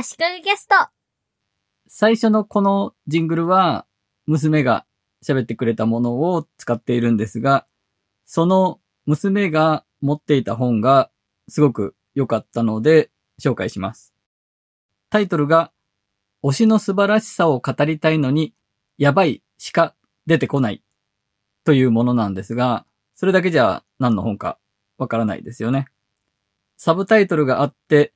足利ゲスト。最初のこのジングルは、娘が喋ってくれたものを使っているんですが、その娘が持っていた本がすごく良かったので紹介します。タイトルが、推しの素晴らしさを語りたいのに、やばいしか出てこないというものなんですが、それだけじゃ何の本かわからないですよね。サブタイトルがあって、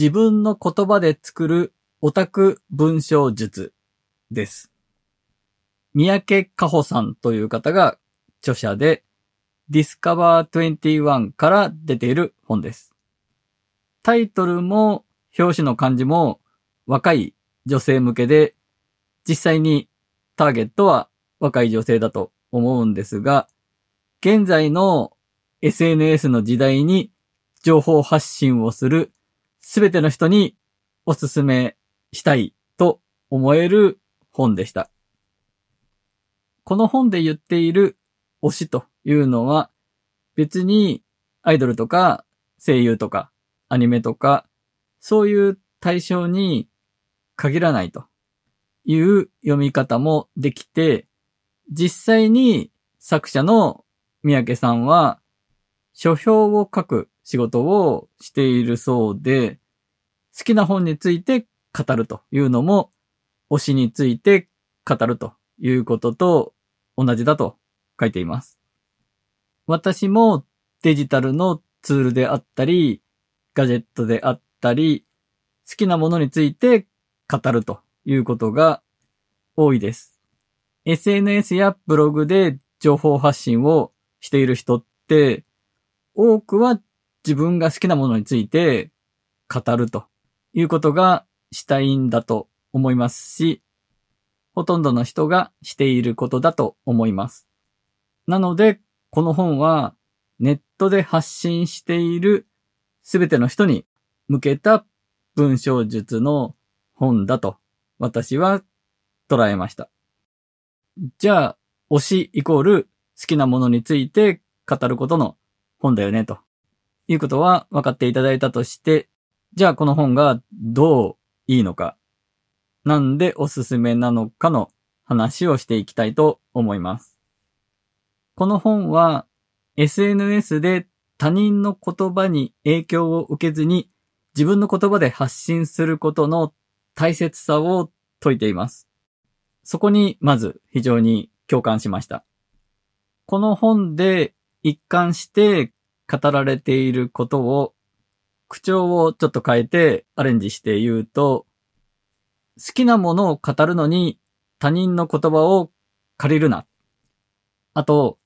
自分の言葉で作るオタク文章術です。三宅かほさんという方が著者で、Discover 21から出ている本です。タイトルも表紙の漢字も若い女性向けで、実際にターゲットは若い女性だと思うんですが、現在の SNS の時代に情報発信をするすべての人におすすめしたいと思える本でした。この本で言っている推しというのは別にアイドルとか声優とかアニメとかそういう対象に限らないという読み方もできて実際に作者の三宅さんは書評を書く仕事をしているそうで好きな本について語るというのも推しについて語るということと同じだと書いています。私もデジタルのツールであったり、ガジェットであったり、好きなものについて語るということが多いです。SNS やブログで情報発信をしている人って、多くは自分が好きなものについて語るということがしたいんだと思いますし、ほとんどの人がしていることだと思います。なので、この本はネットで発信しているすべての人に向けた文章術の本だと私は捉えました。じゃあ、推しイコール好きなものについて語ることの本だよねということは分かっていただいたとして、じゃあこの本がどういいのか、なんでおすすめなのかの話をしていきたいと思います。この本は SNS で他人の言葉に影響を受けずに自分の言葉で発信することの大切さを説いています。そこにまず非常に共感しました。この本で一貫して語られていることを口調をちょっと変えてアレンジして言うと、好きなものを語るのに他人の言葉を借りるな。あと、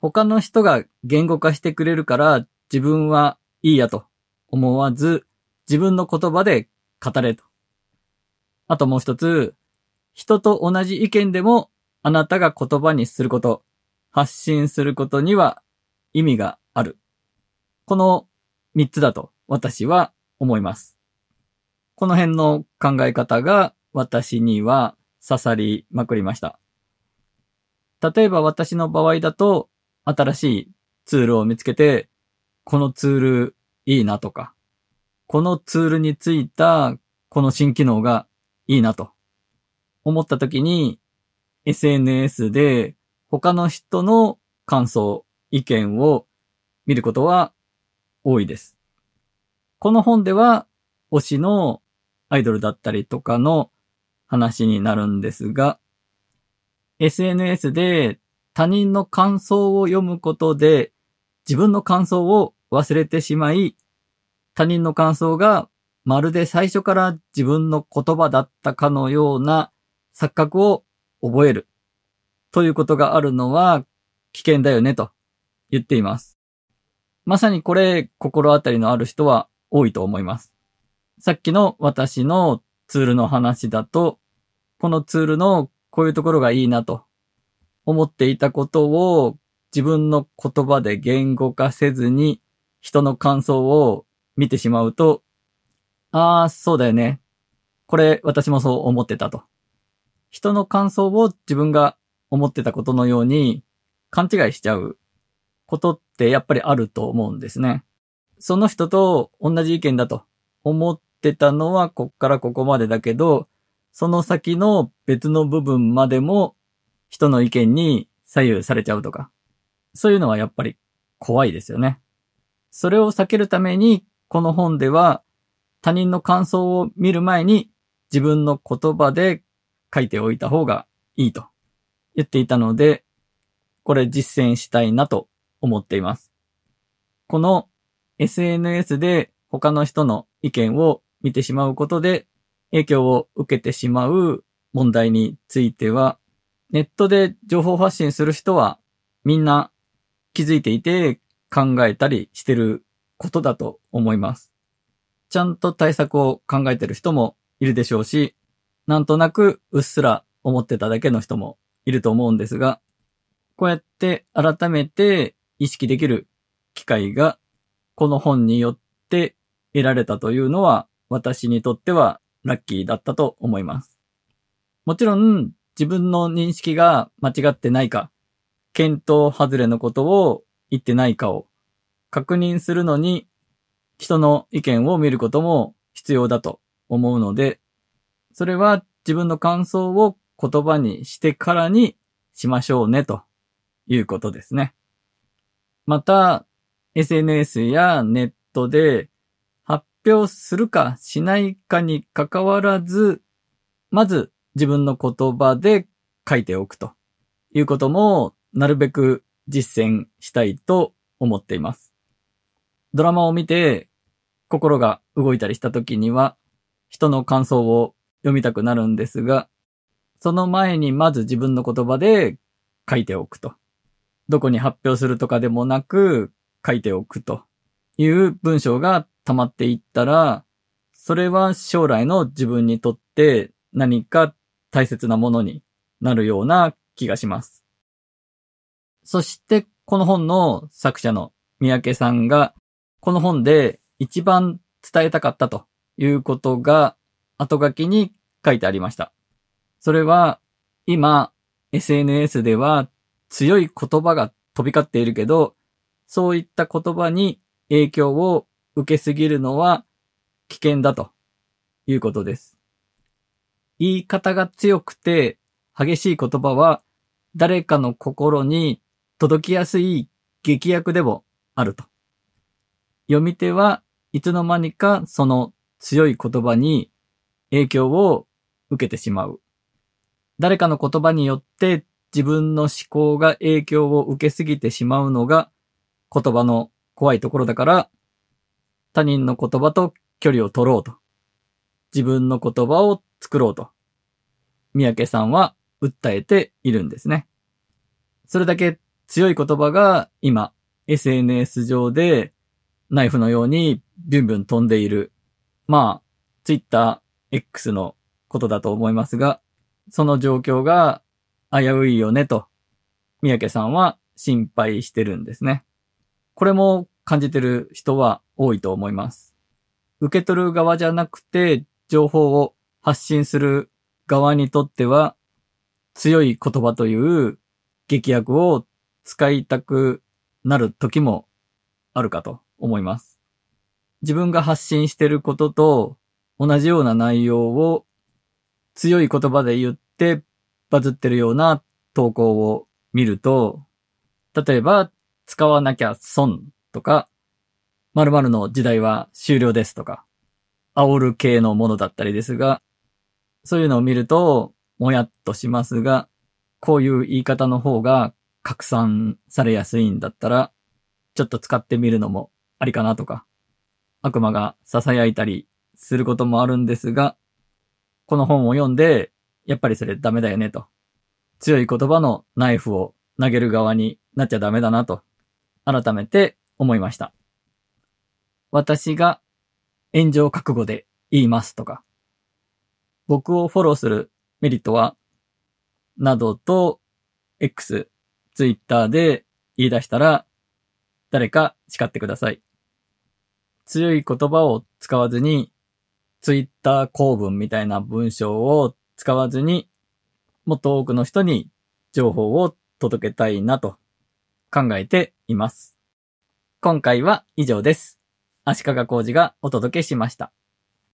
他の人が言語化してくれるから自分はいいやと思わず自分の言葉で語れと。あともう一つ、人と同じ意見でもあなたが言葉にすること、発信することには意味がある。この三つだと私は思います。この辺の考え方が私には刺さりまくりました。例えば私の場合だと新しいツールを見つけて、このツールいいなとか、このツールについたこの新機能がいいなと思った時に SNS で他の人の感想、意見を見ることは多いです。この本では推しのアイドルだったりとかの話になるんですが、SNS で他人の感想を読むことで自分の感想を忘れてしまい、他人の感想がまるで最初から自分の言葉だったかのような錯覚を覚えるということがあるのは危険だよねと言っています。まさにこれ心当たりのある人は多いと思います。さっきの私のツールの話だと、このツールのこういうところがいいなと思っていたことを自分の言葉で言語化せずに人の感想を見てしまうと、ああ、そうだよね。これ私もそう思ってたと。人の感想を自分が思ってたことのように勘違いしちゃうことってやっぱりあると思うんですね。その人と同じ意見だと思ってたのはこっからここまでだけど、その先の別の部分までも人の意見に左右されちゃうとか、そういうのはやっぱり怖いですよね。それを避けるために、この本では他人の感想を見る前に自分の言葉で書いておいた方がいいと言っていたので、これ実践したいなと思っています。この SNS で他の人の意見を見てしまうことで影響を受けてしまう問題については、ネットで情報発信する人はみんな気づいていて考えたりしてることだと思います。ちゃんと対策を考えてる人もいるでしょうし、なんとなくうっすら思ってただけの人もいると思うんですが、こうやって改めて意識できる機会がこの本によって得られたというのは私にとってはラッキーだったと思います。もちろん自分の認識が間違ってないか、検討外れのことを言ってないかを確認するのに人の意見を見ることも必要だと思うので、それは自分の感想を言葉にしてからにしましょうねということですね。また、SNS やネットで発表するかしないかに関わらず、まず自分の言葉で書いておくということもなるべく実践したいと思っています。ドラマを見て心が動いたりした時には人の感想を読みたくなるんですが、その前にまず自分の言葉で書いておくと。どこに発表するとかでもなく書いておくという文章が溜まっていったら、それは将来の自分にとって何か大切なものになるような気がします。そしてこの本の作者の三宅さんがこの本で一番伝えたかったということが後書きに書いてありました。それは今 SNS では強い言葉が飛び交っているけど、そういった言葉に影響を受けすぎるのは危険だということです。言い方が強くて激しい言葉は誰かの心に届きやすい劇薬でもあると。読み手はいつの間にかその強い言葉に影響を受けてしまう。誰かの言葉によって自分の思考が影響を受けすぎてしまうのが言葉の怖いところだから、他人の言葉と距離を取ろうと。自分の言葉を作ろうと。三宅さんは訴えているんですね。それだけ強い言葉が今 SNS 上でナイフのようにビュンビュン飛んでいる。まあ、Twitter X のことだと思いますが、その状況が危ういよねと、三宅さんは心配してるんですね。これも感じてる人は多いと思います。受け取る側じゃなくて、情報を発信する側にとっては、強い言葉という劇薬を使いたくなる時もあるかと思います。自分が発信してることと同じような内容を強い言葉で言ってバズってるような投稿を見ると、例えば、使わなきゃ損とか、〇〇の時代は終了ですとか、煽る系のものだったりですが、そういうのを見ると、もやっとしますが、こういう言い方の方が拡散されやすいんだったら、ちょっと使ってみるのもありかなとか、悪魔が囁いたりすることもあるんですが、この本を読んで、やっぱりそれダメだよねと。強い言葉のナイフを投げる側になっちゃダメだなと、改めて思いました。私が炎上覚悟で言いますとか、僕をフォローするメリットは、などと X、Twitter で言い出したら、誰か叱ってください。強い言葉を使わずに、Twitter 公文みたいな文章を使わずに、もっと多くの人に情報を届けたいなと考えています。今回は以上です。足利工事がお届けしました。